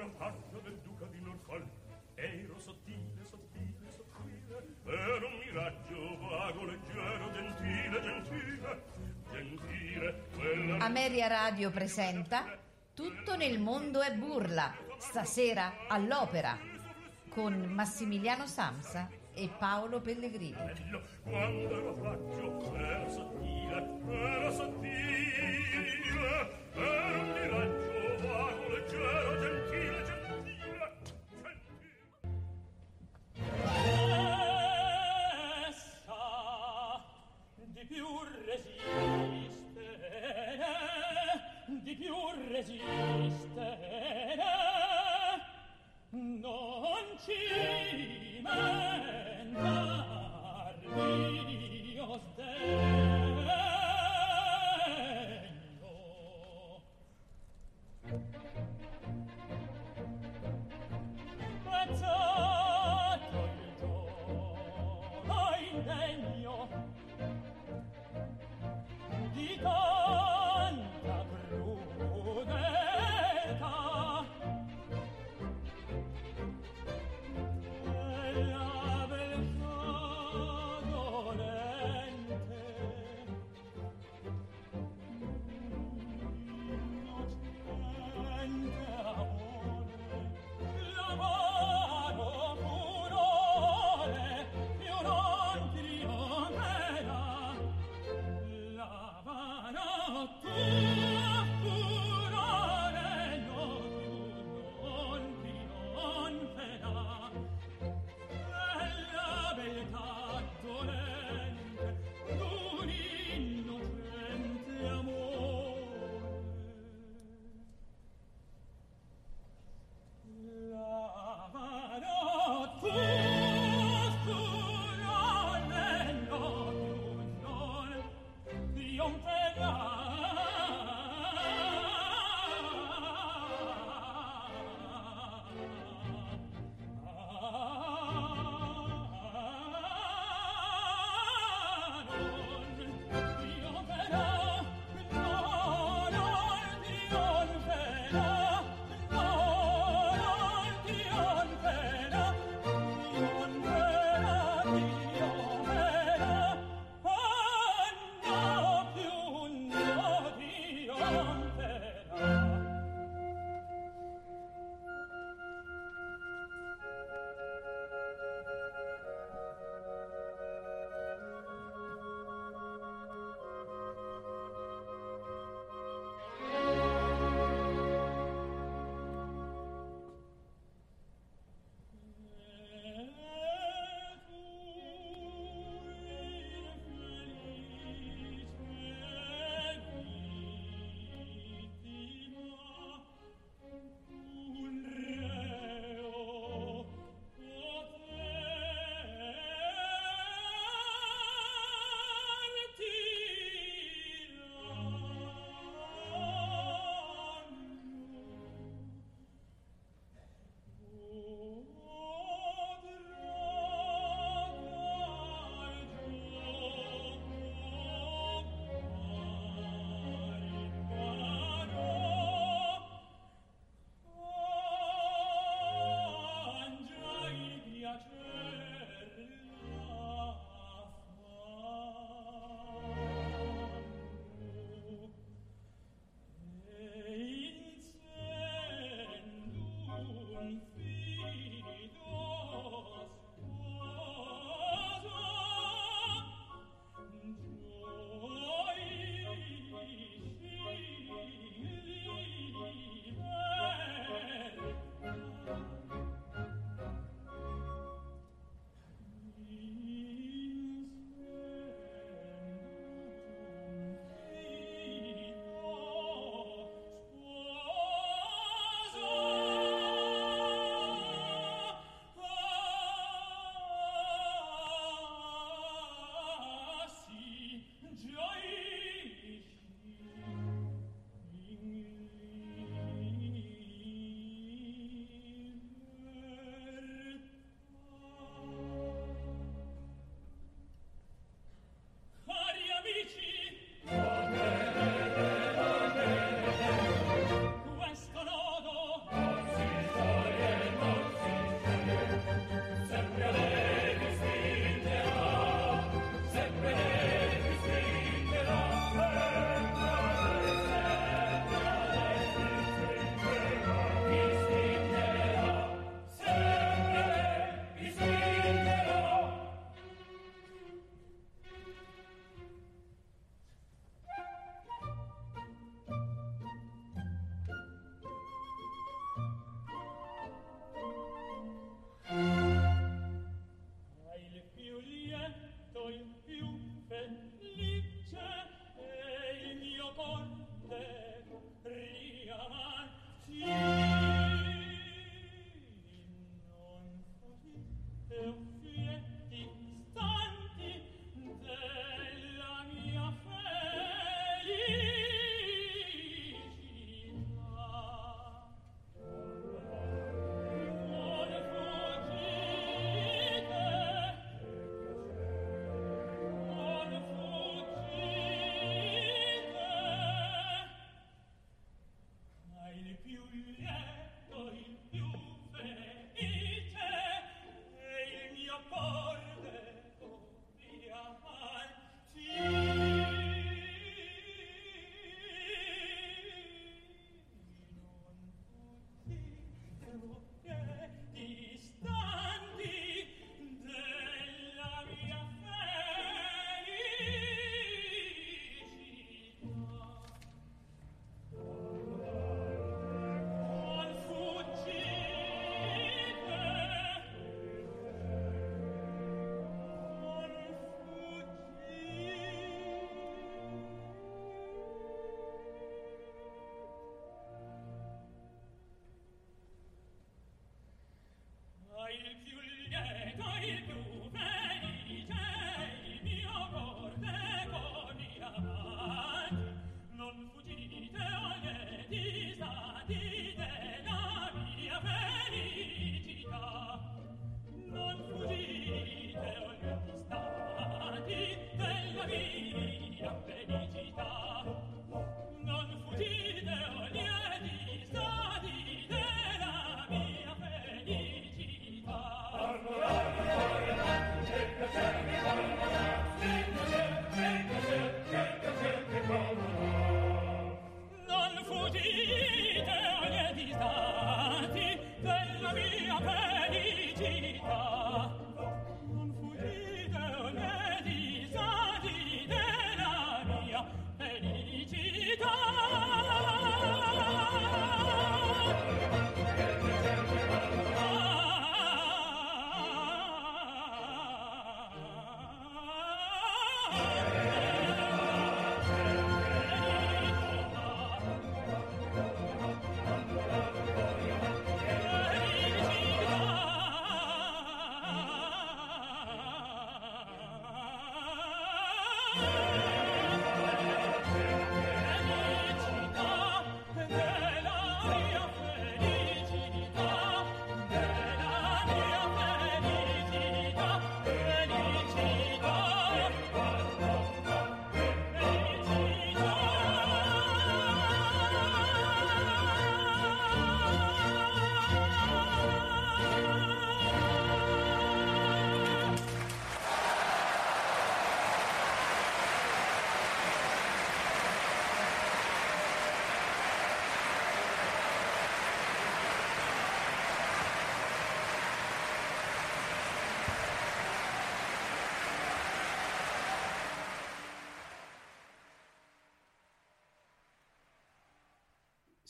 era faccia del duca di Norfolk. Ero sottile, sottile, sottile ero un miraggio vago, leggero, gentile, gentile gentile quella... Ameria Radio presenta Tutto nel mondo è burla stasera all'opera con Massimiliano Samsa e Paolo Pellegrini. Bello quando ero faccio era sottile era sottile era un miraggio resistere non ci mentarvi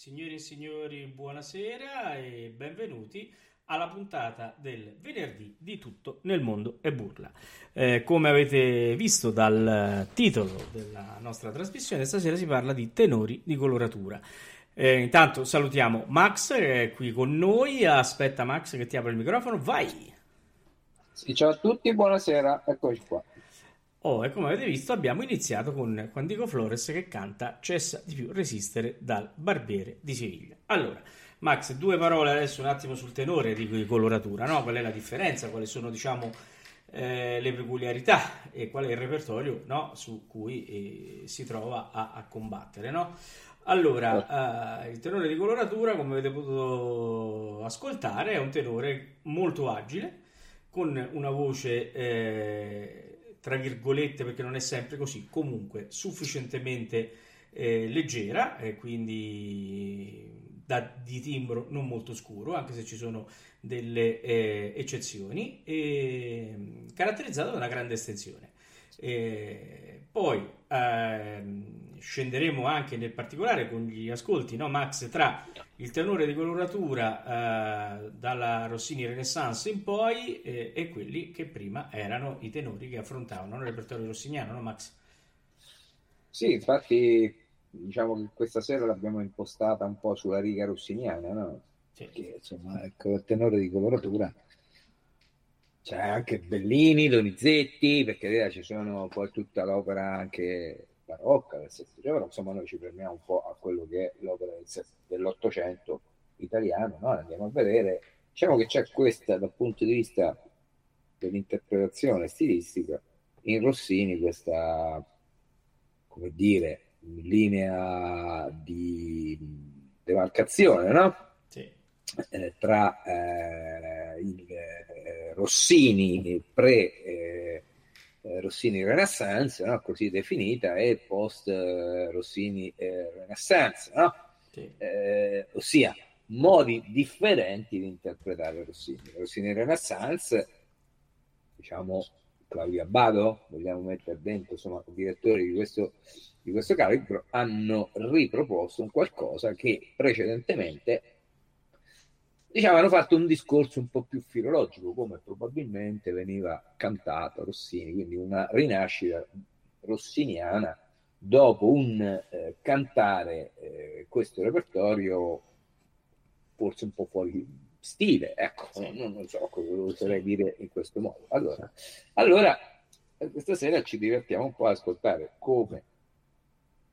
Signore e signori, buonasera e benvenuti alla puntata del venerdì di tutto nel mondo e burla. Eh, come avete visto dal titolo della nostra trasmissione, stasera si parla di tenori di coloratura. Eh, intanto salutiamo Max che è qui con noi. Aspetta Max che ti apre il microfono, vai! Sì, ciao a tutti, buonasera, eccoci qua. Oh, e come avete visto abbiamo iniziato con Quantico Flores che canta Cessa di più resistere dal barbiere di Siviglia. Allora, Max, due parole adesso un attimo sul tenore di coloratura, no? Qual è la differenza? Quali sono, diciamo, eh, le peculiarità e qual è il repertorio no? su cui eh, si trova a, a combattere, no? Allora, eh, il tenore di coloratura, come avete potuto ascoltare, è un tenore molto agile, con una voce eh, tra virgolette, perché non è sempre così, comunque sufficientemente eh, leggera, eh, quindi da, di timbro non molto scuro, anche se ci sono delle eh, eccezioni, e, caratterizzata da una grande estensione. poi ehm, scenderemo anche nel particolare con gli ascolti, no, Max, tra il tenore di coloratura eh, dalla Rossini Renaissance in poi eh, e quelli che prima erano i tenori che affrontavano il repertorio rossiniano, no Max? Sì, infatti diciamo che questa sera l'abbiamo impostata un po' sulla riga rossiniana, no? Sì. Perché insomma, ecco, il tenore di coloratura c'è anche Bellini, Donizetti, perché ci sono poi tutta l'opera anche barocca del Settecento, però insomma noi ci fermiamo un po' a quello che è l'opera del, dell'Ottocento italiano, no? andiamo a vedere, diciamo che c'è questa dal punto di vista dell'interpretazione stilistica in Rossini questa, come dire, linea di demarcazione, no? Sì. Eh, tra eh, il eh, Rossini pre eh, eh, Rossini Renaissance, no? così definita, e post Rossini Renaissance, no? Sì. ossia modi differenti di interpretare Rossini. Rossini Renaissance, diciamo, Claudia Bado, vogliamo mettere dentro, insomma, direttori di questo, di questo calibro, hanno riproposto un qualcosa che precedentemente, diciamo, hanno fatto un discorso un po' più filologico, come probabilmente veniva cantato Rossini, quindi una rinascita rossiniana dopo un eh, cantare eh, questo repertorio forse un po' fuori stile, ecco, non, non, so cosa oserei dire in questo modo. Allora, allora, questa sera ci divertiamo un po' ad ascoltare come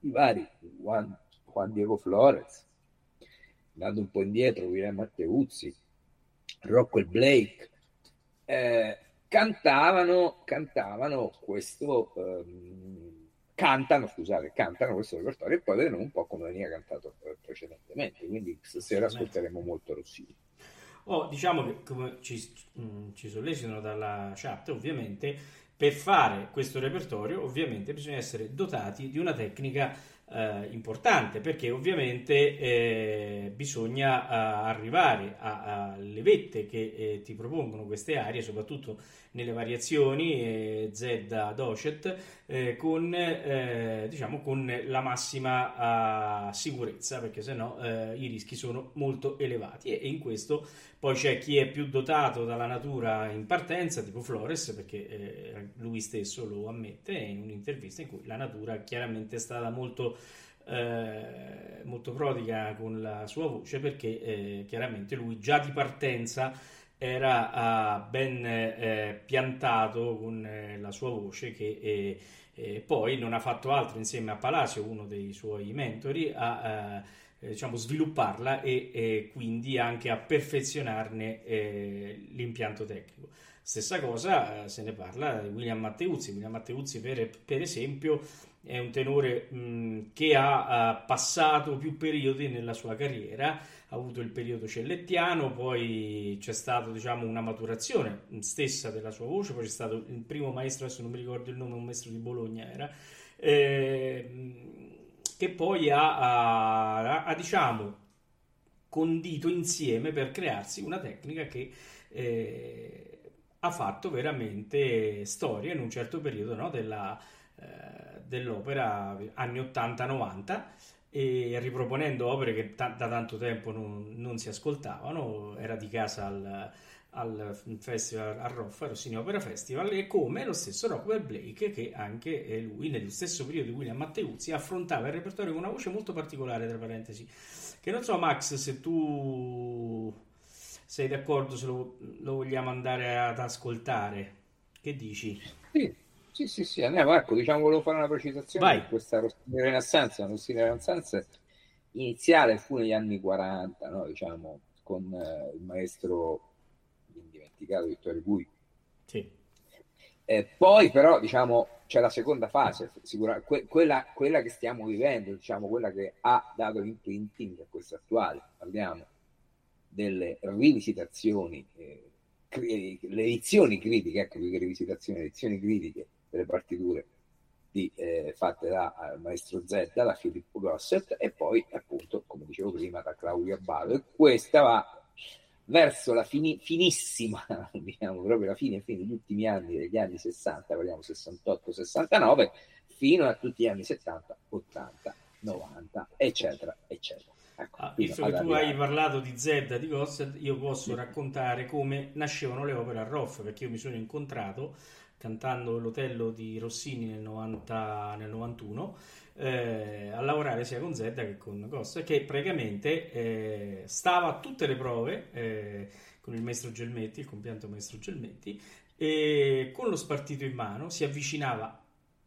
i vari Juan, Juan Diego Flores, andando un po' indietro, William Matteuzzi, Rocco e Blake, eh, cantavano, cantavano questo, ehm, cantano, scusate, cantano questo repertorio e poi vedremo un po' come veniva cantato precedentemente. Quindi stasera ascolteremo molto Rossini. Oh, diciamo che come ci, mm, ci sollecitano dalla chat, ovviamente, per fare questo repertorio, ovviamente bisogna essere dotati di una tecnica eh, importante perché ovviamente eh, bisogna eh, arrivare alle vette che eh, ti propongono queste aree, soprattutto nelle variazioni eh, Z Docet, eh, con, diciamo, con la massima sicurezza perché sennò i rischi sono molto elevati. E, e in questo poi c'è chi è più dotato dalla natura in partenza, tipo Flores, perché lui stesso lo ammette in un'intervista in cui la natura chiaramente è stata molto, eh, molto prodiga con la sua voce, perché eh, chiaramente lui già di partenza era uh, ben eh, piantato con eh, la sua voce che eh, poi non ha fatto altro insieme a Palacio, uno dei suoi mentori, a eh, diciamo, svilupparla e, e, quindi anche a perfezionarne eh, l'impianto tecnico. Stessa cosa eh, se ne parla di William Matteuzzi. William Matteuzzi, per, per esempio, è un tenore mh, che ha, ha, passato più periodi nella sua carriera, ha avuto il periodo cellettiano, poi c'è stata diciamo, una maturazione stessa della sua voce, poi c'è stato il primo maestro, adesso non mi ricordo il nome, un maestro di Bologna era. Eh, che poi ha, ha, ha diciamo, condito insieme per crearsi una tecnica che eh, ha fatto veramente storia in un certo periodo no, della, eh, dell'opera anni 80-90 e riproponendo opere che ta- da tanto tempo non, non, si ascoltavano, era di casa al, al festival a Roffa, Rossini Opera Festival, e come lo stesso Rockwell Blake, che anche lui, nello stesso periodo di William Matteuzzi, affrontava il repertorio con una voce molto particolare, tra parentesi, che non so Max se tu sei d'accordo, se lo, lo vogliamo andare ad ascoltare, che dici? Sì, sì, sì, sì. andiamo, ecco, diciamo, volevo fare una precisazione Vai. questa Rossini Renaissance, la Rossini Renaissance iniziale fu negli anni 40, no? diciamo, con eh, il maestro dimenticato Vittorio Gui. Sì. Eh, poi però diciamo c'è la seconda fase, sicura, que- quella, quella, che stiamo vivendo, diciamo quella che ha dato l'imprinting a questa attuale, parliamo delle rivisitazioni, eh, cri- le edizioni critiche, ecco che rivisitazioni, edizioni critiche delle partiture di, eh, fatte da eh, Maestro Z, da Filippo Gosset e poi appunto, come dicevo prima, da Claudio Abbado. E questa va verso la fini, finissima, diciamo proprio la fine, fine degli ultimi anni degli anni 60, parliamo 68-69, fino a tutti gli anni 70, 80, 90, eccetera, eccetera. Ecco, ah, visto che tu hai parlato di Zedda, di Gossett, io posso sì. raccontare come nascevano le opere a Roff, perché io mi sono incontrato cantando l'Otello di Rossini nel, 90, nel 91 eh, a lavorare sia con Zedda che con Goss, che praticamente eh, stava a tutte le prove eh, con il maestro Gelmetti, il compianto maestro Gelmetti, e con lo spartito in mano si avvicinava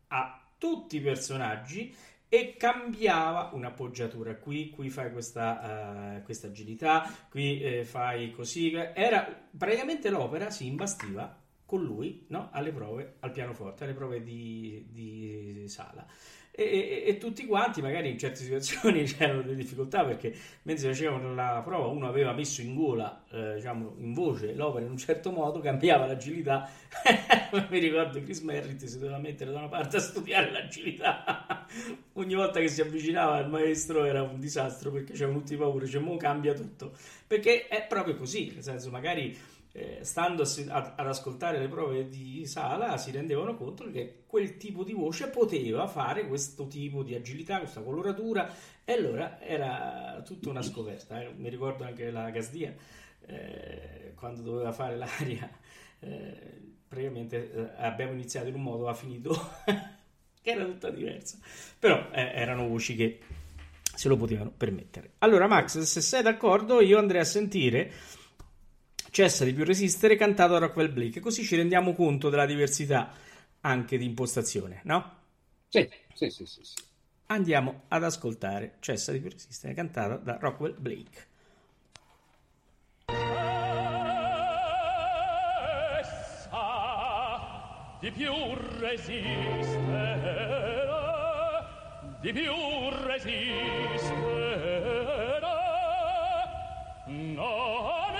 a tutti i personaggi e cambiava un'appoggiatura qui, qui fai questa, uh, questa agilità, qui eh, fai così. Era praticamente l'opera si imbastiva con lui no? alle prove al pianoforte, alle prove di, di sala. e, e, e, tutti quanti magari in certe situazioni c'erano delle difficoltà perché mentre facevano la prova uno aveva messo in gola eh, diciamo in voce l'opera in un certo modo cambiava l'agilità mi ricordo Chris Merritt si doveva mettere da una parte a studiare l'agilità ogni volta che si avvicinava al maestro era un disastro perché c'erano tutti paura cioè mo cambia tutto perché è proprio così nel senso magari eh, stando a, ad ascoltare le prove di sala si rendevano conto che quel tipo di voce poteva fare questo tipo di agilità, questa coloratura e allora era tutta una scoperta. Eh. Mi ricordo anche la Gasdia eh, quando doveva fare l'aria, eh, praticamente eh, abbiamo iniziato in un modo, ha finito che era tutta diversa, però eh, erano voci che se lo potevano permettere. Allora Max, se sei d'accordo io andrei a sentire Cessa di più resistere cantato da Rockwell Blake, così ci rendiamo conto della diversità anche di impostazione, no? Sì, sì, sì, sì. sì. Andiamo ad ascoltare Cessa di più resistere cantata da Rockwell Blake. Cessa di più resistere, di più resistere, ci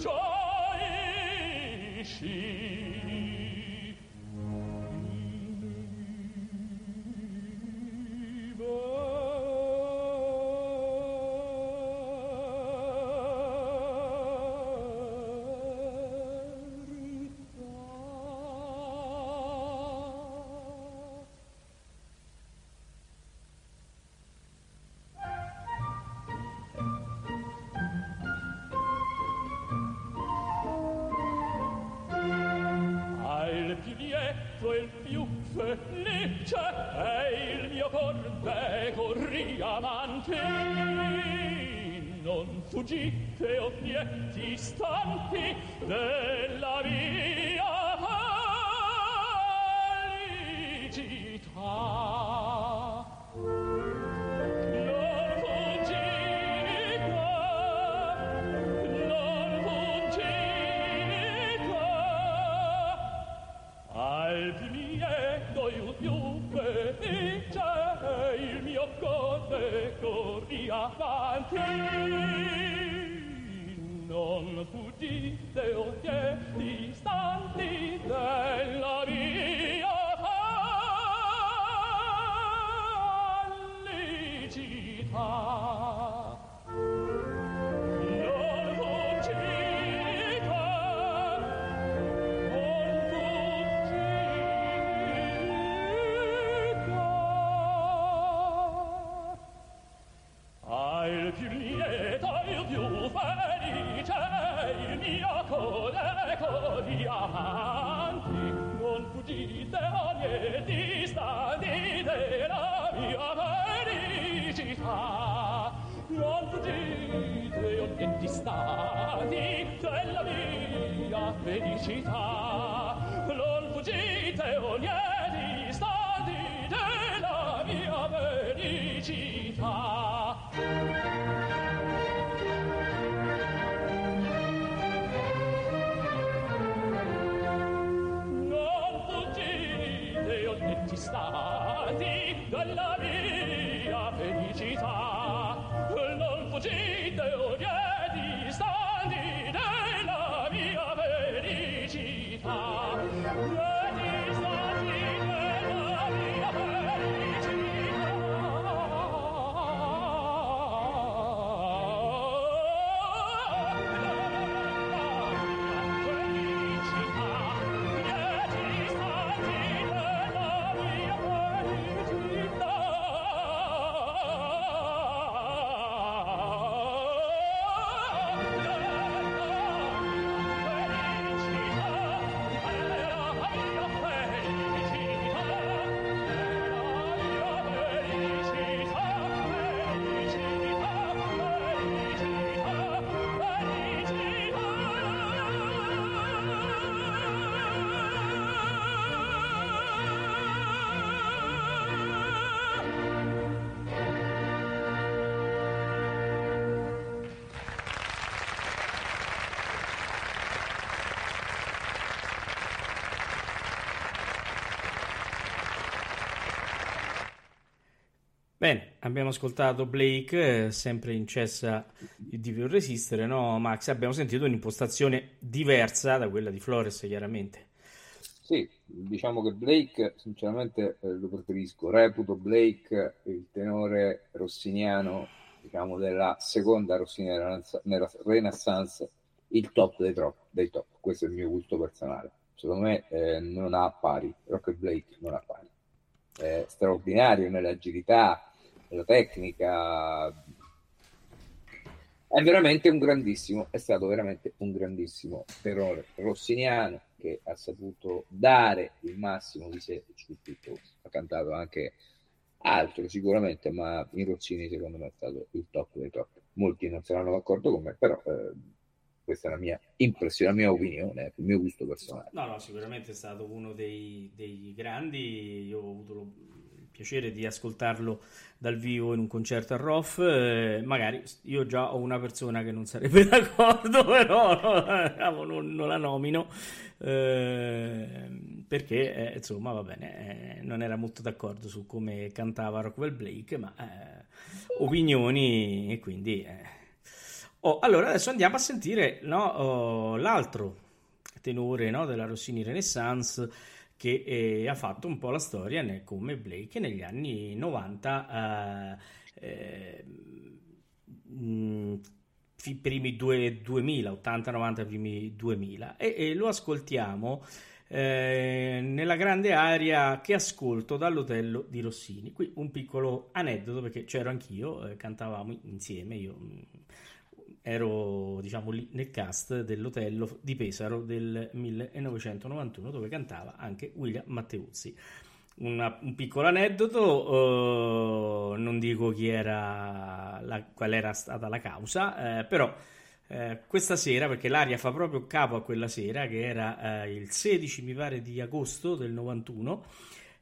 joy she is. felicità non fuggite o niente abbiamo ascoltato Blake, eh, sempre in cessa di più resistere, no Max? Abbiamo sentito un'impostazione diversa da quella di Flores, chiaramente. Sì, diciamo che Blake, sinceramente eh, lo preferisco. Reputo Blake il tenore rossiniano, diciamo, della seconda rossiniana nella Renaissance, il top dei, top dei top. Questo è il mio gusto personale. Secondo me eh, non ha pari, Rock Blake non ha pari. È straordinario nell'agilità, la tecnica. È veramente un grandissimo, è stato veramente un grandissimo terrore rossiniano che ha saputo dare il massimo di sé su tutto. Ha cantato anche altro sicuramente, ma in Rossini secondo me è stato il top dei top. Molti non saranno d'accordo con me, però eh, questa è la mia impressione, la mia opinione, il mio gusto personale. No, no, sicuramente è stato uno dei, dei grandi. Io ho avuto piacere di ascoltarlo dal vivo in un concerto a Roth. Eh, magari io già ho una persona che non sarebbe d'accordo, però no, non, non, la nomino eh, perché eh, insomma va bene, eh, non era molto d'accordo su come cantava Rockwell Blake, ma eh, opinioni e quindi eh, Oh, allora adesso andiamo a sentire no, oh, l'altro tenore no, della Rossini Renaissance che eh, ha fatto un po' la storia né, come Blake negli anni 90 eh, eh, mh, primi due, 2000 80 90 primi 2000 e, e lo ascoltiamo eh, nella grande area che ascolto dall'hotel di Rossini. Qui un piccolo aneddoto perché c'ero anch'io, eh, cantavamo insieme, io mh, mm, ero diciamo lì nel cast dell'hotel di Pesaro del 1991 dove cantava anche William Matteuzzi. Una, un piccolo aneddoto, uh, non dico chi era la, qual era stata la causa, eh, però eh, questa sera, perché l'aria fa proprio capo a quella sera, che era eh, il 16, mi pare, di agosto del 91,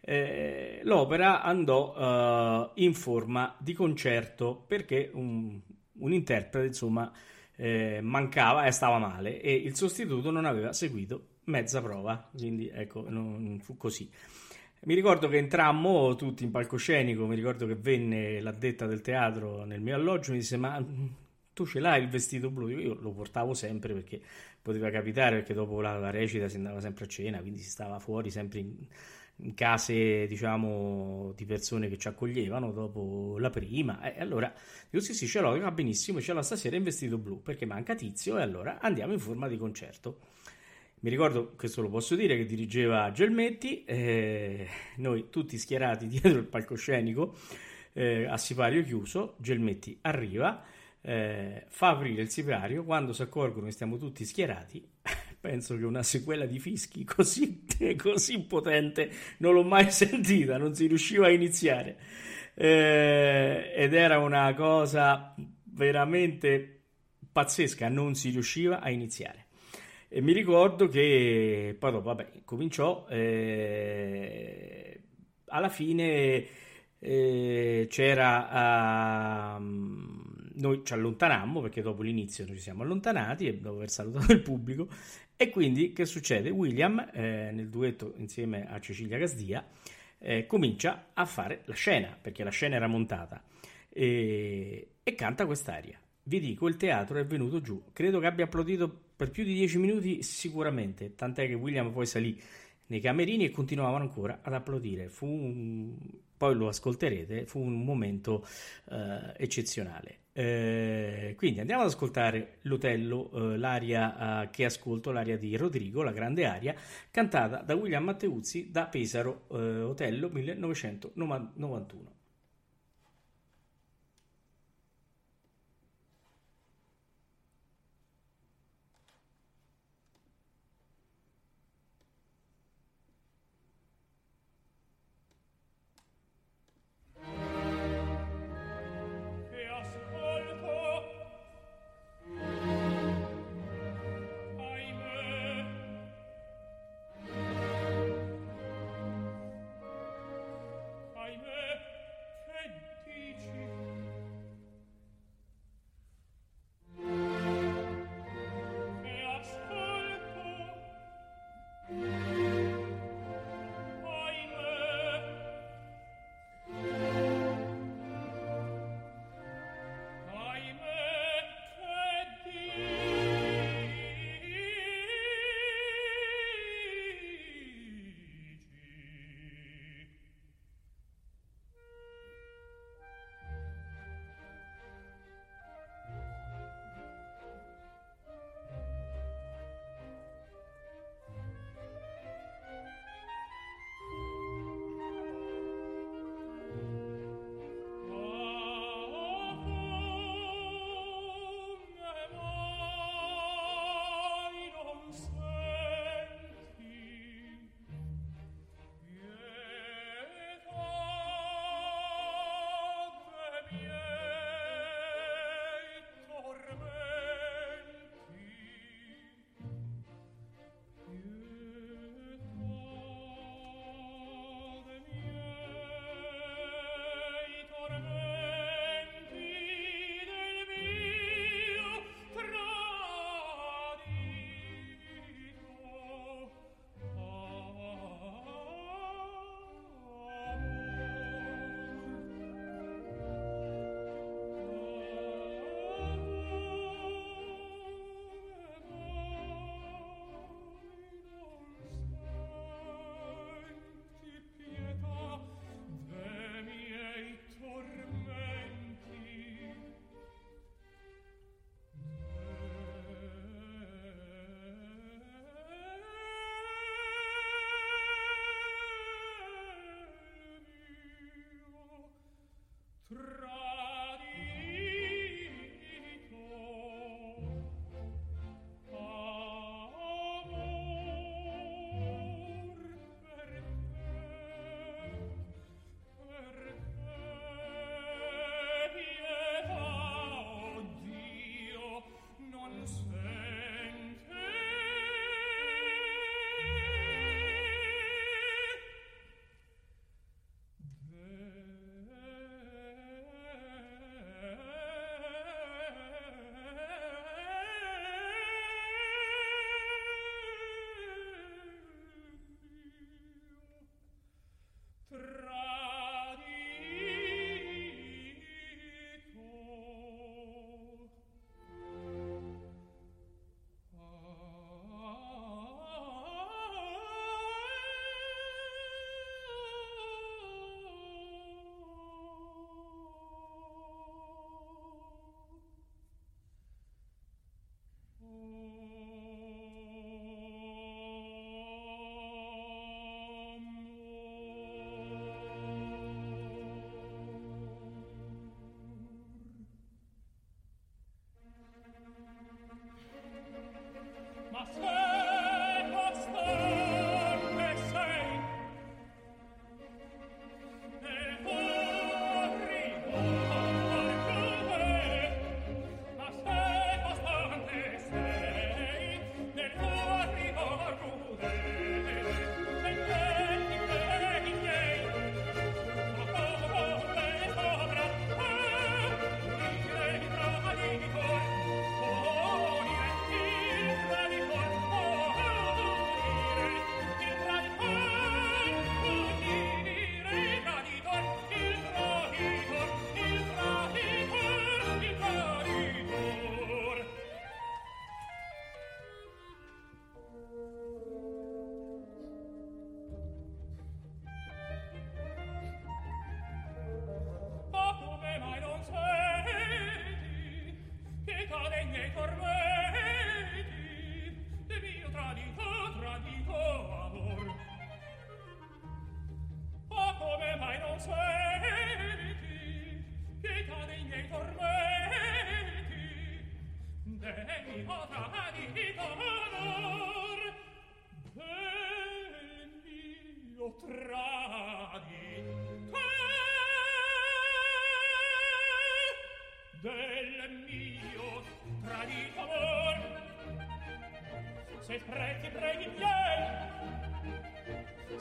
eh, l'opera andò eh, in forma di concerto perché un, un interprete, insomma, eh, mancava e stava male e il sostituto non aveva seguito mezza prova, quindi ecco, non fu così. Mi ricordo che entrammo tutti in palcoscenico, mi ricordo che venne l'addetta del teatro nel mio alloggio e mi disse ma tu ce l'hai il vestito blu? Io lo portavo sempre perché poteva capitare, perché dopo la, recita si andava sempre a cena, quindi si stava fuori sempre in, case, diciamo, di persone che ci accoglievano dopo la prima. E allora dico sì, sì, ce l'ho, va benissimo, ce l'ho stasera in vestito blu perché manca Tizio e allora andiamo in forma di concerto. Mi ricordo, questo lo posso dire, che dirigeva Gelmetti, eh, noi tutti schierati dietro il palcoscenico eh, a sipario chiuso, Gelmetti arriva eh, fa aprire il sipario, quando si accorgono che stiamo tutti schierati, penso che una sequela di fischi così, così potente non l'ho mai sentita, non si riusciva a iniziare. Eh, ed era una cosa veramente pazzesca, non si riusciva a iniziare. E mi ricordo che poi dopo, vabbè, cominciò, eh, alla fine eh, c'era... Uh, noi ci allontanammo perché dopo l'inizio ci siamo allontanati e dopo aver salutato il pubblico e quindi che succede? William eh, nel duetto insieme a Cecilia Gasdia eh, comincia a fare la scena perché la scena era montata e, e canta quest'aria. Vi dico, il teatro è venuto giù, credo che abbia applaudito per più di dieci minuti sicuramente, tant'è che William poi salì nei camerini e continuavano ancora ad applaudire. Fu un... Poi lo ascolterete, fu un momento eh, eccezionale. Eh, quindi andiamo ad ascoltare l'Otello, eh, l'aria eh, che ascolto, l'aria di Rodrigo, la grande aria, cantata da William Matteuzzi da Pesaro, eh, Otello 1991.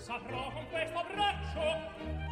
saprò con questo braccio.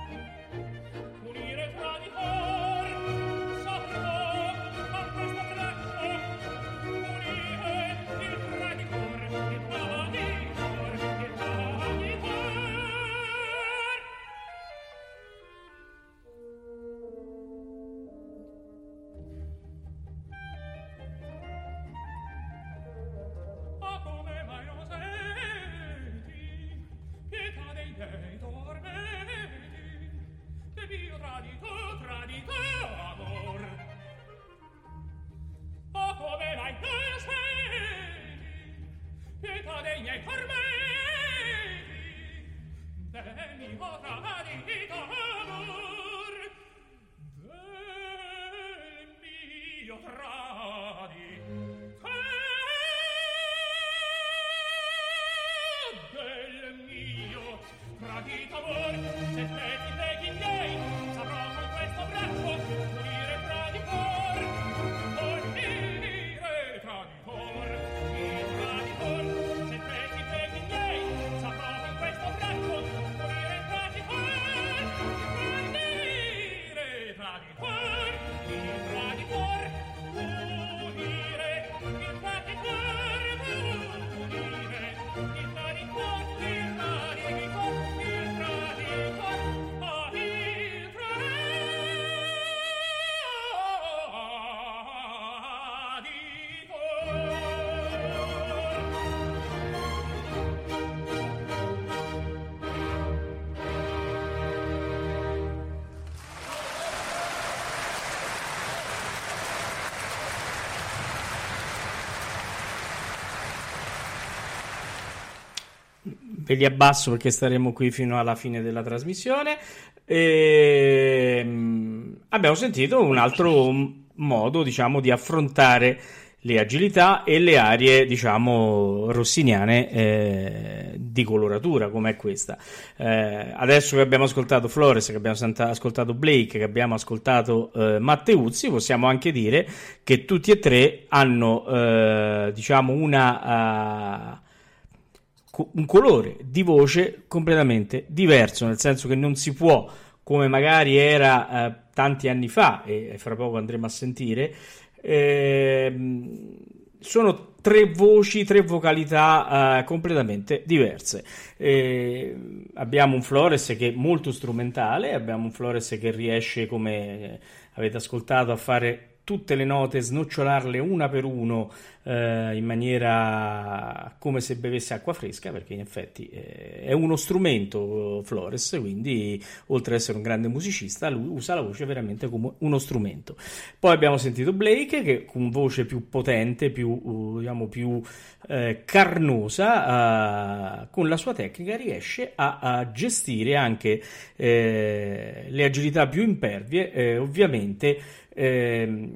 Ve li abbasso perché staremo qui fino alla fine della trasmissione. Ehm, abbiamo sentito un altro modo, diciamo, di affrontare le agilità e le aree, diciamo, rossiniane eh, di coloratura, come è questa. Eh, adesso che abbiamo ascoltato Flores, che abbiamo santa- ascoltato Blake, che abbiamo ascoltato eh, Matteuzzi, possiamo anche dire che tutti e tre hanno, eh, diciamo, una... co- un colore di voce completamente diverso, nel senso che non si può, come magari era eh, tanti anni fa, e fra poco andremo a sentire, ehm, sono tre voci, tre vocalità eh, completamente diverse. Eh, abbiamo un Flores che è molto strumentale, abbiamo un Flores che riesce, come avete ascoltato, a fare tutte le note, snocciolarle una per uno eh, in maniera come se bevesse acqua fresca, perché in effetti eh, è uno strumento Flores, quindi oltre ad essere un grande musicista, lui usa la voce veramente come uno strumento. Poi abbiamo sentito Blake che con voce più potente, più, uh, diciamo, più eh, carnosa, eh, con la sua tecnica riesce a, a gestire anche eh, le agilità più impervie, eh, ovviamente ehm,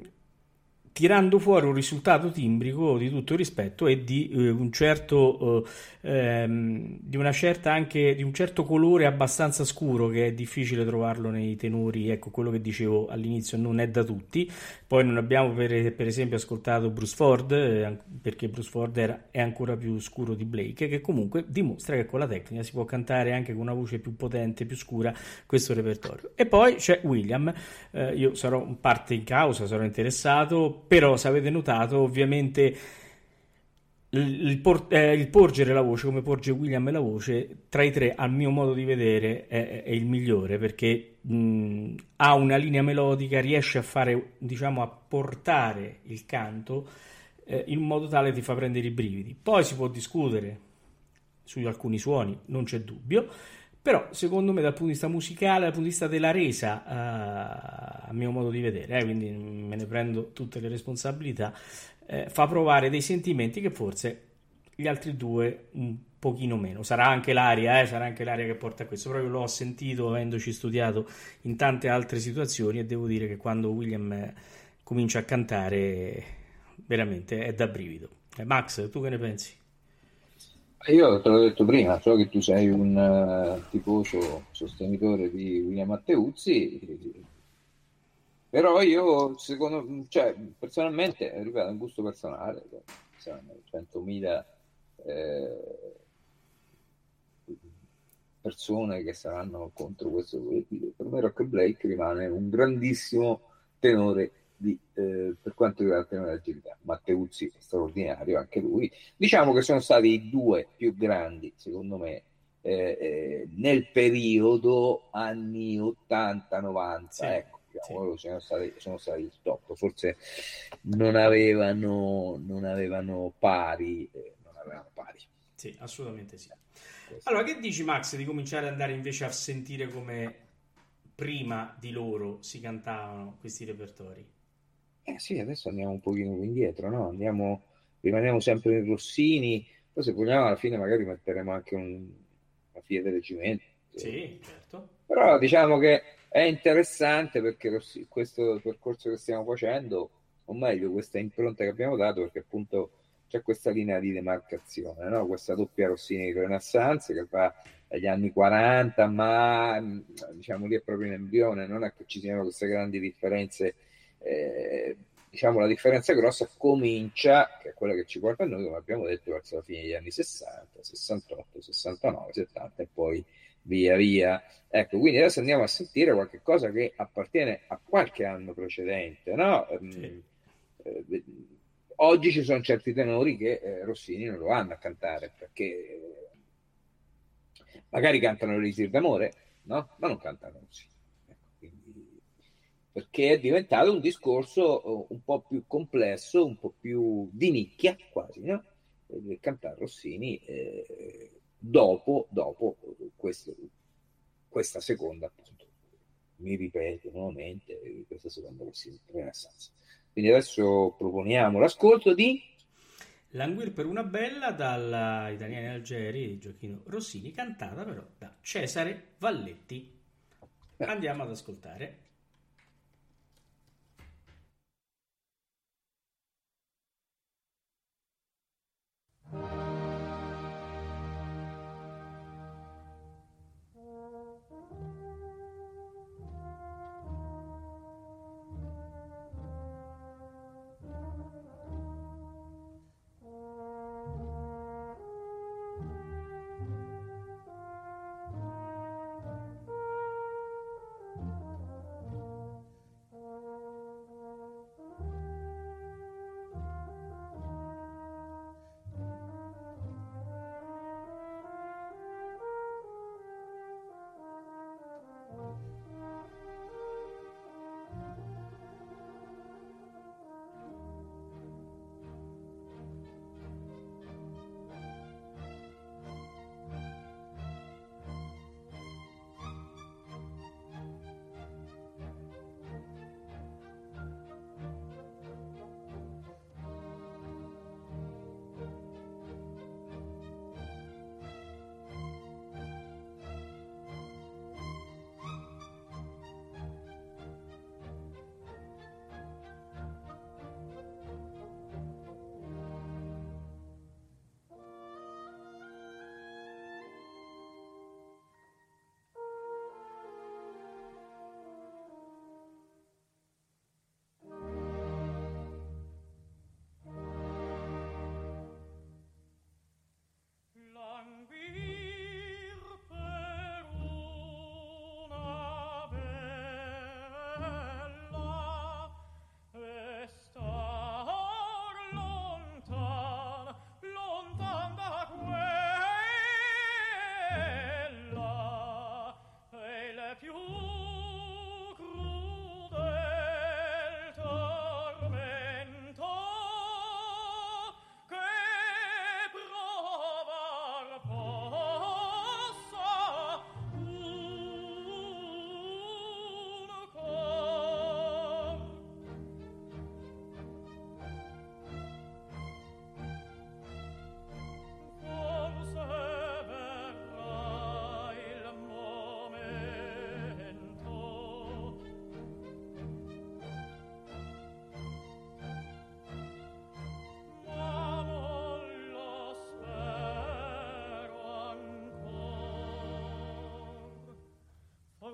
tirando fuori un risultato timbrico di tutto rispetto e di eh, un certo eh, ehm, di anche di un certo colore abbastanza scuro che è difficile trovarlo nei tenori. Ecco quello che dicevo all'inizio non è da tutti. Poi non abbiamo per, per esempio ascoltato Bruce Ford eh, perché Bruce Ford era, è ancora più scuro di Blake che comunque dimostra che con la tecnica si può cantare anche con una voce più potente più scura questo repertorio. E poi c'è William. Eh, io sarò parte in causa sarò interessato però se avete notato ovviamente il, por- eh, il porgere la voce come porge William la voce tra i tre al mio modo di vedere è, è il migliore perché mh, ha una linea melodica riesce a fare diciamo a portare il canto eh, in modo tale ti fa prendere i brividi. Poi si può discutere su alcuni suoni non c'è dubbio però secondo me dal punto di vista musicale, dal punto di vista della resa, eh, a mio modo di vedere, eh, quindi me ne prendo tutte le responsabilità, eh, fa provare dei sentimenti che forse gli altri due un pochino meno. Sarà anche l'aria, eh, sarà anche l'aria che porta a questo, proprio l'ho sentito avendoci studiato in tante altre situazioni e devo dire che quando William eh, comincia a cantare veramente è da brivido. Eh, Max, tu che ne pensi? Io te l'ho detto prima, so che tu sei un uh, tifoso sostenitore di William Matteuzzi, però io, secondo, cioè, personalmente, ripeto, un gusto personale, 100.000 eh, persone che saranno contro questo per me Rock Blake rimane un grandissimo tenore di, eh, per quanto riguarda il tema dell'agilità. Matteuzzi straordinario, anche lui. Diciamo che sono stati i due più grandi, secondo me, eh, eh, nel periodo anni 80-90. Sì, ecco, diciamo, sì. sono, stati, sono stati il top. Forse non avevano, non avevano pari. Eh, non avevano pari. Sì, assolutamente sì. Allora, che dici Max di cominciare ad andare invece a sentire come prima di loro si cantavano questi repertori? Eh sì, adesso andiamo un pochino indietro, no? Andiamo, rimaniamo sempre in Rossini, poi se vogliamo alla fine magari metteremo anche un, una figlia del reggimento. Sì, certo. Però diciamo che è interessante perché questo percorso che stiamo facendo, o meglio, questa impronta che abbiamo dato, perché appunto c'è questa linea di demarcazione, no? questa doppia Rossini Renaissance che va dagli anni 40, ma diciamo lì è proprio in embrione, non è che ci siano queste grandi differenze eh, diciamo la differenza grossa comincia, che è quella che ci porta a noi, come abbiamo detto, verso la fine degli anni 60, 68, 69, 70 e poi via via. Ecco, quindi adesso andiamo a sentire qualche cosa che appartiene a qualche anno precedente, no? Ehm, sì. Eh, oggi ci sono certi tenori che eh, Rossini non lo vanno a cantare perché magari cantano l'Elisir d'amore, no? Ma non cantano Rossini perché è diventato un discorso eh, un po' più complesso, un po' più di nicchia quasi, no? cantare Rossini eh, dopo, dopo questo, questa seconda, appunto, mi ripeto nuovamente, questa seconda Rossini Renaissance. Quindi adesso proponiamo l'ascolto di Languir per una bella dalla Italiani Algeri di Giochino Rossini, cantata però da Cesare Valletti. Andiamo ad ascoltare.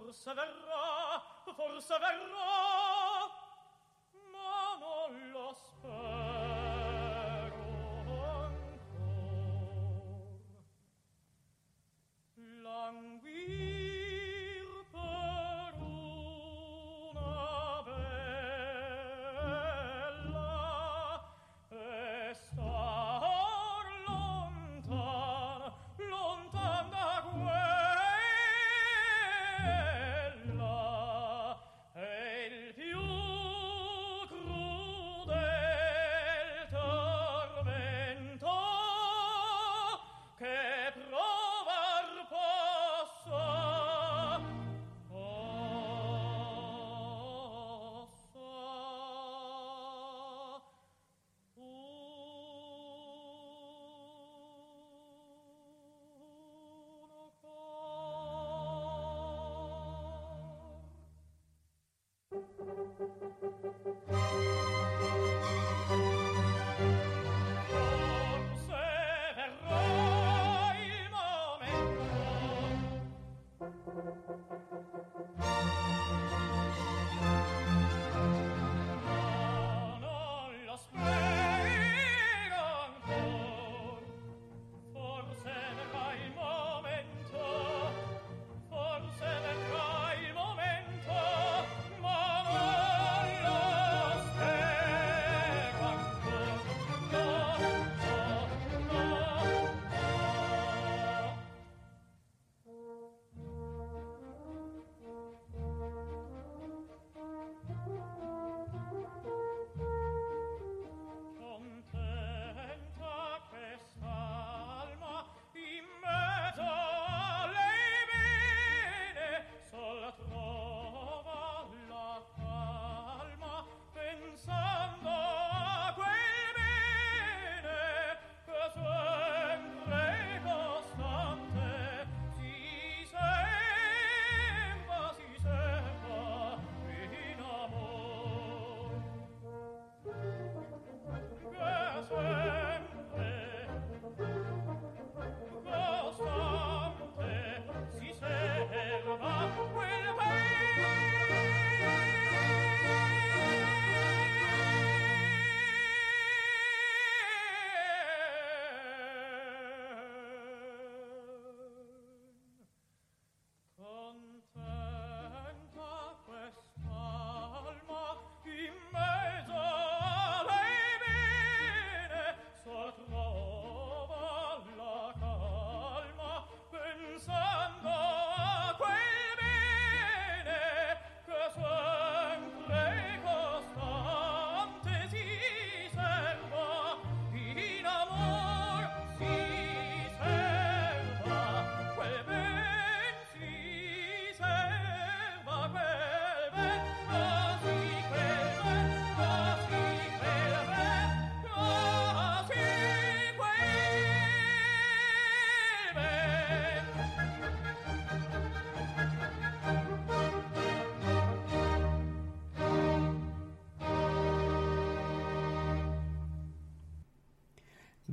Forse verrà, forse verrà,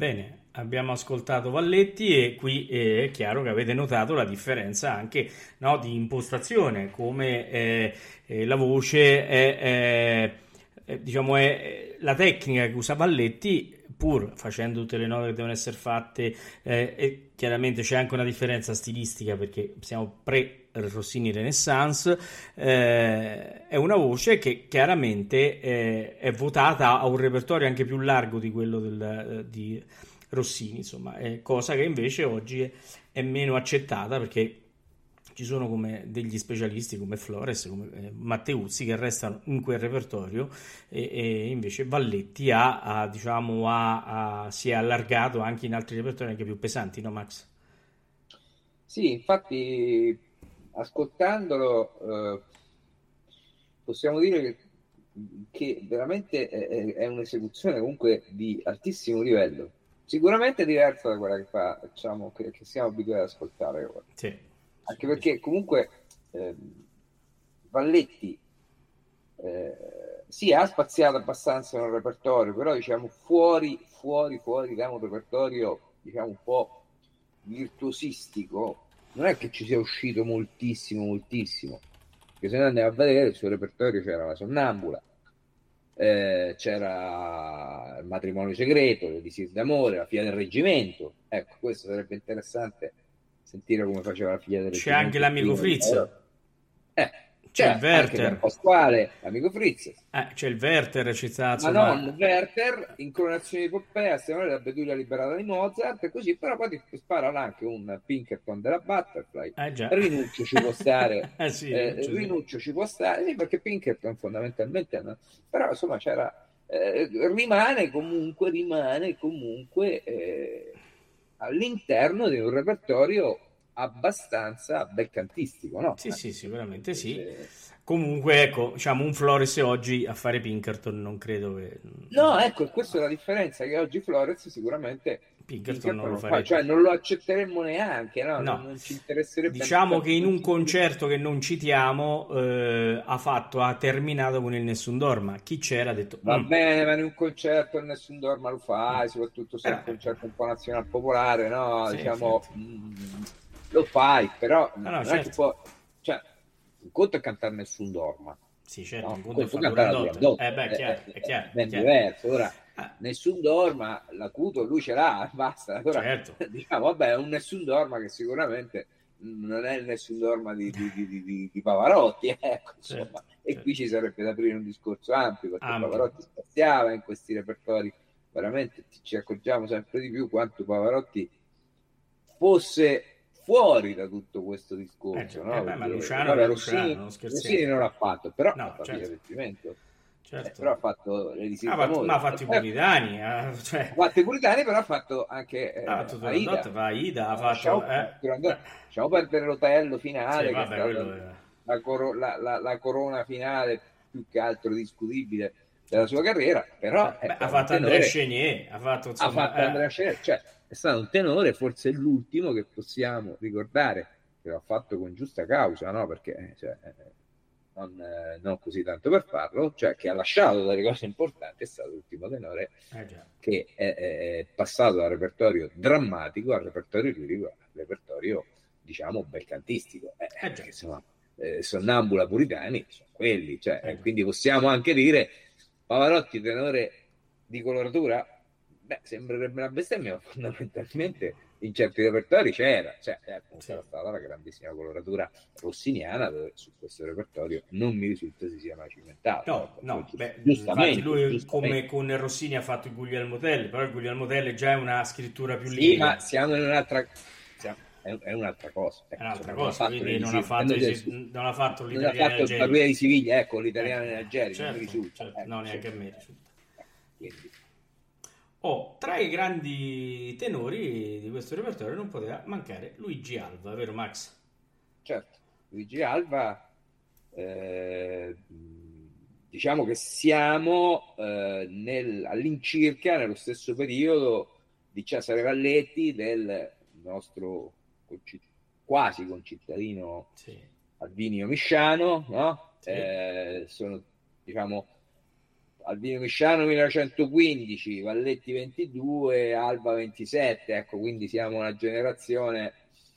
Bene, abbiamo ascoltato Valletti e qui eh, è chiaro che avete notato la differenza anche no, di impostazione, come eh, eh, la voce è, è- diciamo, è la tecnica che usa Valletti, pur facendo tutte le note che devono essere fatte, eh, e chiaramente c'è anche una differenza stilistica perché siamo pre Rossini Renaissance, eh, è una voce che chiaramente eh, è votata a un repertorio anche più largo di quello del, eh, di Rossini, insomma, cosa che invece oggi è, è meno accettata perché ci sono come degli specialisti come Flores, come eh, Matteuzzi che restano in quel repertorio e, e invece Valletti ha, ha, diciamo, ha- si è allargato anche in altri repertori anche più pesanti, no Max? Sì, infatti, ascoltandolo, eh, possiamo dire che, che veramente è, è- un'esecuzione comunque di altissimo livello, sicuramente diversa da quella che facciamo, che, che siamo abituati ad ascoltare ora. Sì. Anche perché comunque ehm, Valletti eh, sì, ha spaziato abbastanza nel repertorio, però diciamo fuori, fuori, fuori da un repertorio diciamo un po' virtuosistico, non è che ci sia uscito moltissimo, moltissimo. Perché se noi andiamo a vedere il suo repertorio c'era la sonnambula, eh, c'era il matrimonio segreto, l'elisir d'amore, la figlia del reggimento. Ecco, questo sarebbe interessante sentire come faceva la figlia del C'è reggimento. anche l'amico Fritz. C'è il Werther. Pasquale, l'amico Fritz. Eh, c'è il Werther, ci sta Ma insomma... non Werther, incoronazione di Poppea, stiamo la betulia liberata di Mozart, e così, però poi ti sparano anche un Pinkerton della Butterfly. Eh. Rinuccio ci può stare, Eh sì, eh, Rinuccio, sì. Rinuccio ci può stare, sì, perché Pinkerton fondamentalmente, no? però insomma c'era, eh, rimane comunque, rimane comunque eh, all'interno di un repertorio abbastanza belcantistico, no? Sì, sì, sicuramente sì. Eh, Comunque, ecco, diciamo, un Flores oggi a fare Pinkerton non credo che... No, ecco, questa è la differenza, che oggi Flores sicuramente Pinkerton non lo fa, farebbe. cioè non lo accetteremmo neanche, no? No. Non, ci interesserebbe. Diciamo che in un concerto che non citiamo eh, ha fatto, ha terminato con il Nessun Dorma. Chi c'era ha detto... Va "Mm, bene, ma in un concerto nessun dorma lo fai, soprattutto se è un Eh. concerto un po' nazionale popolare, no? Sì, diciamo, certo. Lo fai, però no, non è certo. che può, cioè, un conto è cantare nessun dorma, Sì, certo, no? un conto è conto è cantare la. Turandot, Eh beh, è chiaro, è- è chiaro. è ben è chiaro. diverso. Ora, Ah, nessun dorma, l'acuto lui ce l'ha, basta. Ora, certo. diciamo, vabbè, è un nessun dorma che sicuramente non è il nessun dorma di, di, di, di- di- di Pavarotti, ecco, insomma. Certo, e certo. qui ci sarebbe da aprire un discorso ampio perché Ampio. Pavarotti spaziava in questi repertori, veramente ci accorgiamo sempre di più quanto Pavarotti fosse fuori da tutto questo discorso. Eh, cioè, no? eh, beh, ma Luciano era Rossini, non. Rossini non l'ha fatto, però No, ha fatto certo. il divertimento. certo. Eh, però ha fatto le Ah, ma, ma ha fatto i puritani, eh, cioè, ha fatto i puritani, però ha fatto anche eh, ha fatto Aida. Va Aida, ha fatto... eh, Turandot. Lasciamo perdere l'hotel finale, sì, vabbè, quello la, coro- la- la- la corona finale più che altro discutibile della sua carriera, però Beh, ha fatto Andrea Chenier, ha fatto, ha insomma, fatto eh, Andrea Scena, cioè è stato un tenore, forse l'ultimo che possiamo ricordare che l'ha fatto con giusta causa, no? Perché eh, cioè, eh, non, eh, non così tanto per farlo, cioè che ha lasciato delle cose importanti, è stato l'ultimo tenore eh, che è, è passato dal repertorio drammatico al repertorio lirico, al repertorio diciamo belcantistico. Eh, perché, insomma, Sonnambula Puritani sono quelli, cioè, quindi possiamo anche dire Pavarotti tenore di coloratura? Beh, sembrerebbe una bestemmia, ma fondamentalmente in certi repertori c'era, cioè, eh, comunque Sì. era stata la grandissima coloratura rossiniana, dove su questo repertorio non mi risulta si sia mai cimentato. No, Ecco, no, beh, infatti lui giustamente. come con Rossini ha fatto il Guglielmo Tell, però il Guglielmo Tell già è una scrittura più Sì, ma siamo in un'altra, siamo- è, è un'altra cosa. è Ecco, un'altra insomma, cosa, quindi non ha fatto, non i- è- non ha fatto l'italiano fatto il Algeri. Barbiere di Siviglia, ecco, l'italiano in Algeri, certo, non risulta. certo, ecco, no, neanche a insomma. me risulta. Quindi, Oh, tra i grandi tenori di questo repertorio non poteva mancare Luigi Alva, vero Max? certo, Luigi Alba, eh, diciamo che siamo eh, nel- all'incirca nello stesso periodo di Cesare Valletti, del nostro conci- quasi concittadino Sì. Albinio Misciano, no? Sì. Eh, sono diciamo Albino Misciano 1915, Valletti 22, Alba 27, ecco, quindi siamo una generazione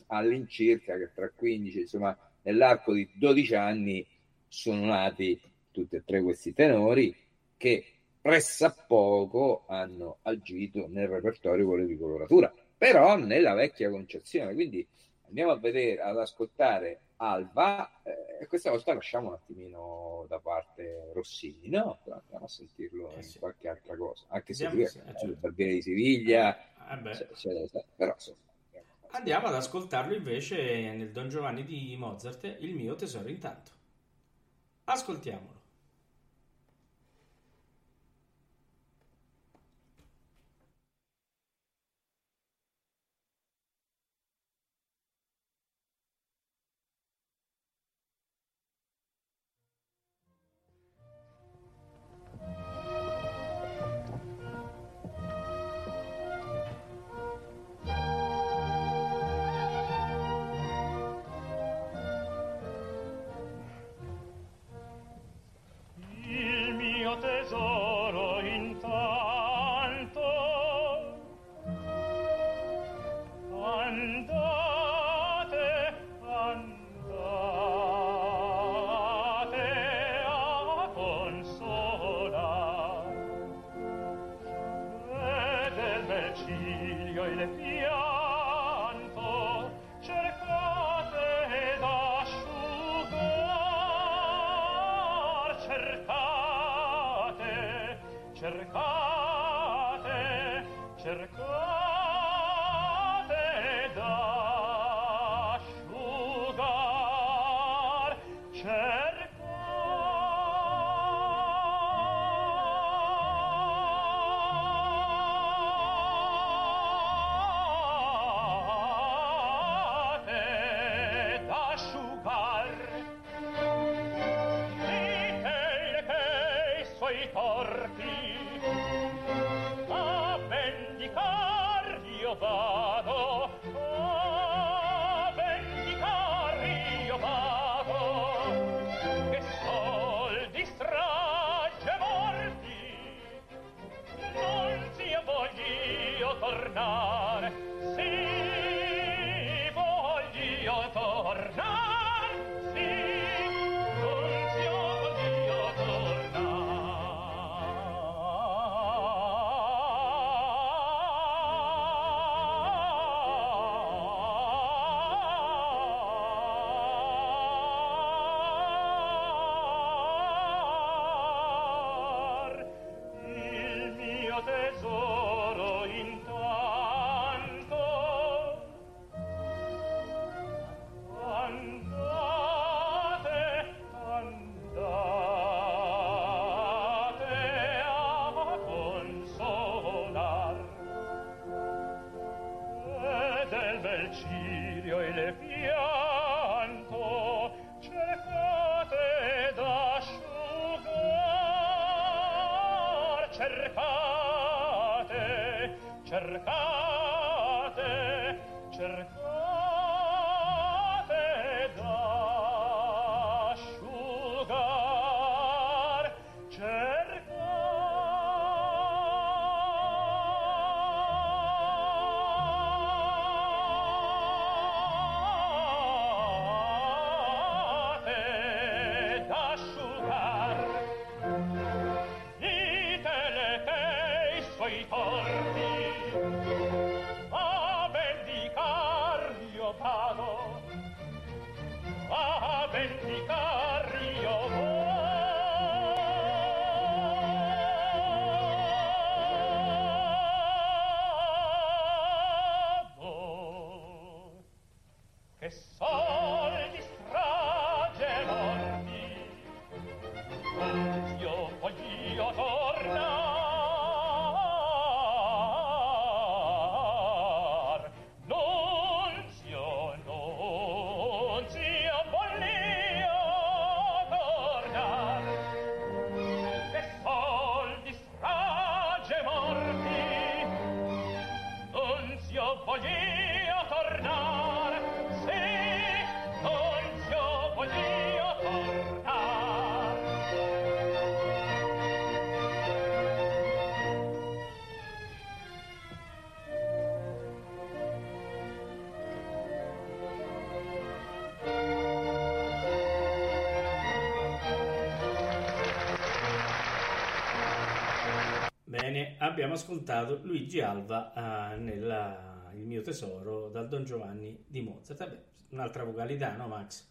all'incirca che tra 15, insomma, nell'arco di 12 anni sono nati tutti e tre questi tenori che pressappoco hanno agito nel repertorio quello di coloratura, però nella vecchia concezione, quindi andiamo a vedere, ad ascoltare Alba eh, questa volta lasciamo un attimino da parte Rossini, no? Andiamo a sentirlo Eh in sì. qualche altra cosa, anche se lui è sì, eh, il certo. Barbiere di Siviglia, Eh beh, c'è- c'è- però insomma, Andiamo ad ascoltarlo invece nel Don Giovanni di Mozart, il mio tesoro intanto. Ascoltiamolo. Bene, abbiamo ascoltato Luigi Alva uh, nella Il mio tesoro dal Don Giovanni di Mozart. Vabbè, un'altra vocalità, no Max?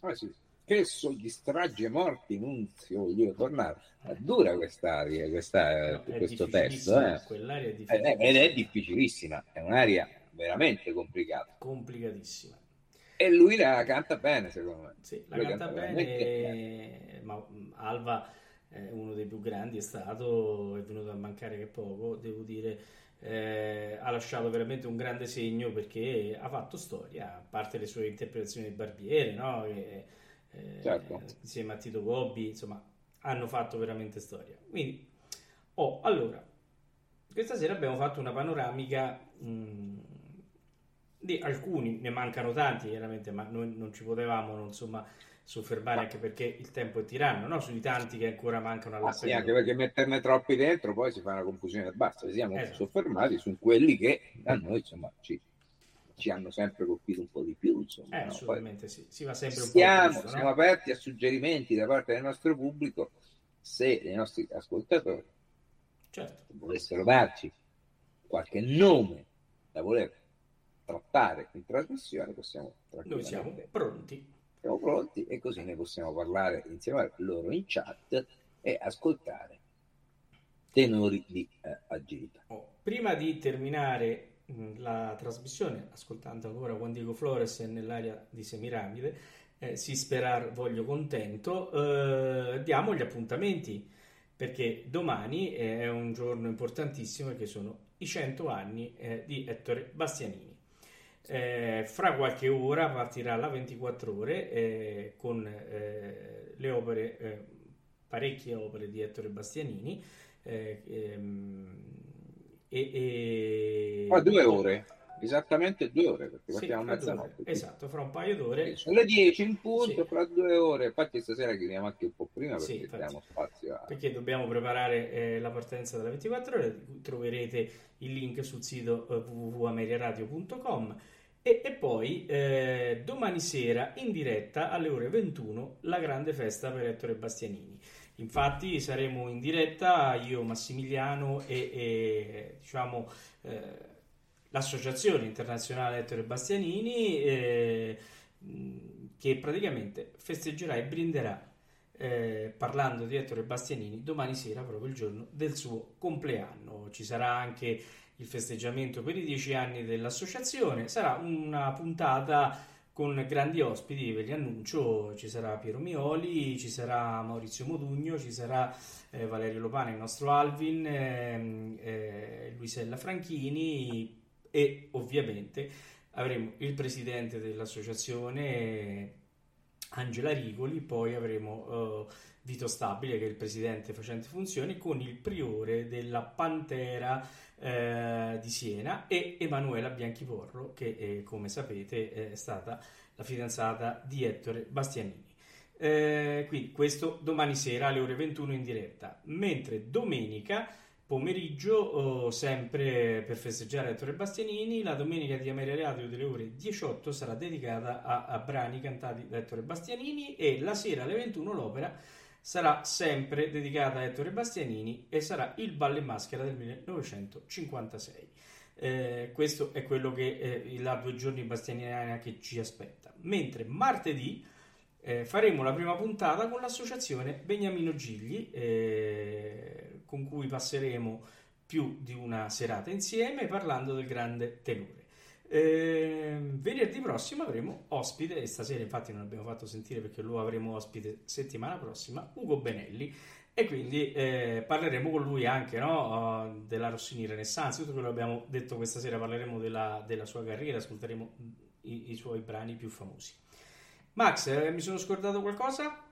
Ah sì. Che distragge morti, Nunzio, voglio tornare. È dura quest'aria, questa, no, questo testo. Eh. Quell'aria è difficilissima. Eh, ed è difficilissima, è un'aria veramente complicata. Complicatissima. E lui la canta bene, secondo me. Sì, la canta, canta, bene, bene. ma Alva eh, uno dei più grandi è stato, è venuto a mancare che poco, devo dire, eh, ha lasciato veramente un grande segno perché ha fatto storia, a parte le sue interpretazioni di Barbiere, no? E, eh, certo. insieme a Tito Gobbi, insomma, hanno fatto veramente storia. Quindi, oh, allora, questa sera abbiamo fatto una panoramica mh, di alcuni, ne mancano tanti chiaramente, ma noi non ci potevamo, non, insomma, soffermare anche perché il tempo è tiranno, no? sui tanti che ancora mancano alla ah, sì, anche perché metterne troppi dentro poi si fa una confusione e basta. Siamo esatto. soffermati su quelli che a noi insomma ci, ci hanno sempre colpito un po' di più. Insomma, eh, no? assolutamente sì, si va sempre un stiamo, po' giusto, Siamo no? aperti a suggerimenti da parte del nostro pubblico se i nostri ascoltatori certo. volessero darci qualche nome da voler trattare in trasmissione, possiamo Noi siamo pronti siamo pronti e così ne possiamo parlare insieme a loro in chat e ascoltare tenori di eh, agilità. Oh. prima di terminare la trasmissione, ascoltando ancora Juan Diego Flores nell'area di Semiramide, eh, si sperar voglio contento, eh, diamo gli appuntamenti perché domani è un giorno importantissimo perché sono i 100 anni eh, di Ettore Bastianini. Eh, fra qualche ora partirà la 24 ore eh, con eh, le opere, eh, parecchie opere di Ettore Bastianini. Ehm, e, e... Fra due ore, esattamente due ore, perché sì, partiamo a mezzanotte. Esatto, fra un paio d'ore. Sono le 10 in punto, sì. fra due ore. Infatti stasera chiudiamo anche un po' prima perché sì, diamo spazio a... Perché dobbiamo preparare eh, la partenza della 24 ore, troverete il link sul sito eh, www.ameriaradio.com e, e, poi eh, domani sera in diretta alle ore 21 la grande festa per Ettore Bastianini. Infatti saremo in diretta io, Massimiliano e, e diciamo, eh, l'associazione internazionale Ettore Bastianini eh, che praticamente festeggerà e brinderà eh, parlando di Ettore Bastianini domani sera, proprio il giorno del suo compleanno. Ci sarà anche il festeggiamento per i dieci anni dell'associazione. Sarà una puntata con grandi ospiti, ve li annuncio, ci sarà Piero Mioli, ci sarà Maurizio Modugno, ci sarà eh, Valerio Lopana, il nostro Alvin, eh, eh, Luisella Franchini e ovviamente avremo il presidente dell'associazione Angela Rigoli, poi avremo uh, Vito Stabile che è il presidente facente funzioni con il priore della Pantera eh, di Siena e Emanuela Bianchiporro che eh, come sapete è stata la fidanzata di Ettore Bastianini. Eh, quindi questo domani sera alle ore 21 in diretta, mentre domenica pomeriggio, oh, sempre per festeggiare Ettore Bastianini, la domenica di Ameria Radio delle ore 18 sarà dedicata a, a brani cantati da Ettore Bastianini e la sera alle 21 l'opera sarà sempre dedicata a Ettore Bastianini e sarà il Ballo in Maschera del 1956. Eh, questo è quello che eh, la due giorni bastianiniana che ci aspetta. Mentre martedì eh, faremo la prima puntata con l'associazione Beniamino Gigli, eh, con cui passeremo più di una serata insieme parlando del grande tenore. Eh, venerdì prossimo avremo ospite, e stasera infatti non abbiamo fatto sentire perché lo avremo ospite settimana prossima, Ugo Benelli. E quindi eh, parleremo con lui anche no, uh, della Rossini Renaissance, tutto quello che abbiamo detto questa sera, parleremo della, della sua carriera, ascolteremo i, i, suoi brani più famosi. Max, eh, mi sono scordato qualcosa?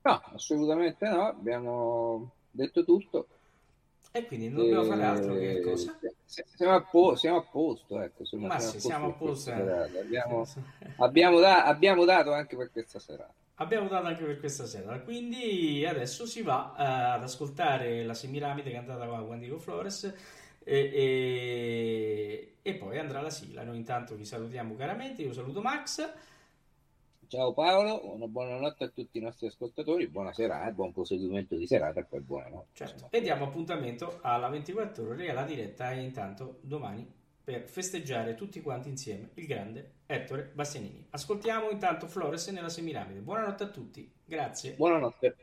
No, assolutamente no, abbiamo detto tutto. E quindi non dobbiamo fare altro che cosa? Siamo a, po- siamo a posto, ecco. Insomma, Ma siamo a posto. Abbiamo, abbiamo, da- abbiamo, dato anche per questa serata. Abbiamo dato anche per questa sera. Quindi adesso si va uh, ad ascoltare la Semiramide cantata da Juan Diego Flores e, e, e poi andrà la sigla. Noi intanto vi salutiamo caramente. Io saluto Max. Ciao Paolo, una buona notte a tutti i nostri ascoltatori, buonasera e buon proseguimento di serata e poi buonanotte. Certo. E diamo appuntamento alla 24 ore alla diretta e intanto domani per festeggiare tutti quanti insieme il grande Ettore Bastianini. Ascoltiamo intanto Flores nella Semiramide. Buonanotte a tutti, grazie. Buonanotte.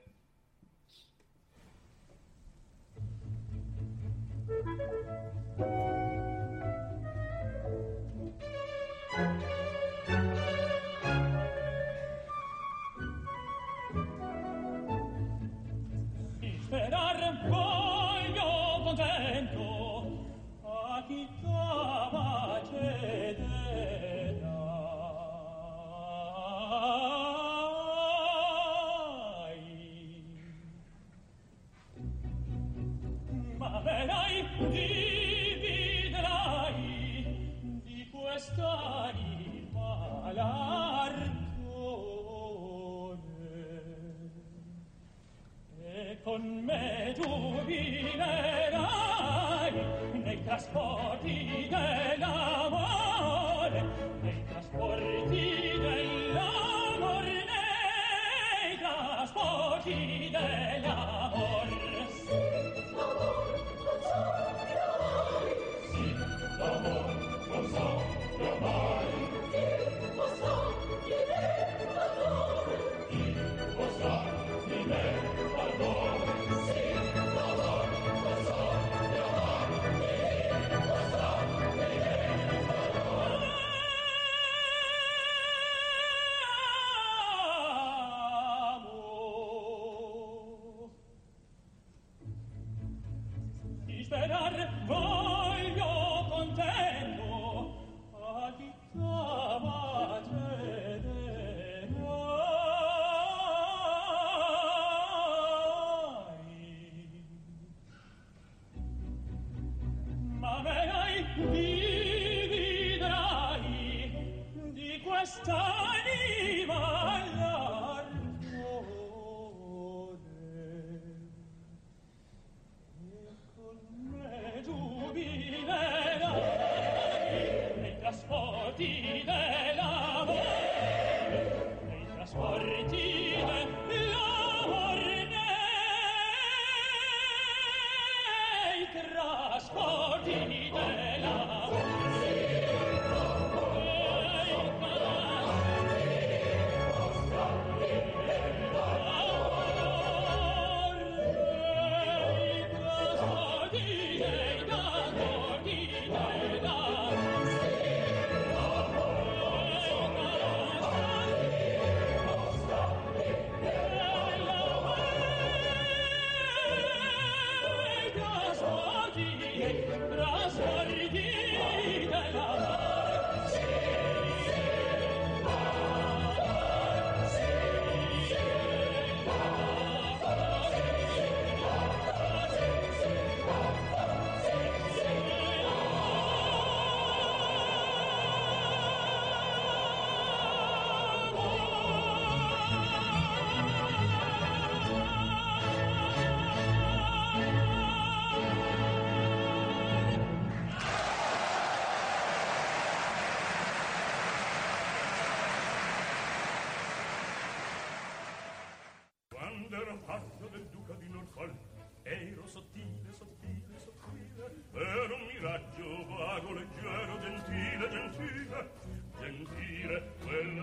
Con me tu viverai nei trasporti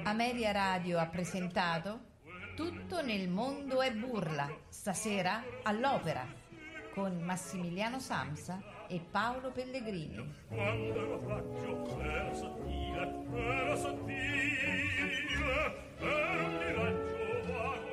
Amelia Radio ha presentato Tutto nel mondo è burla, stasera all'opera, con Massimiliano Samsa e Paolo Pellegrini. Quando lo faccio era sottile, era sottile, era un miraggio vago.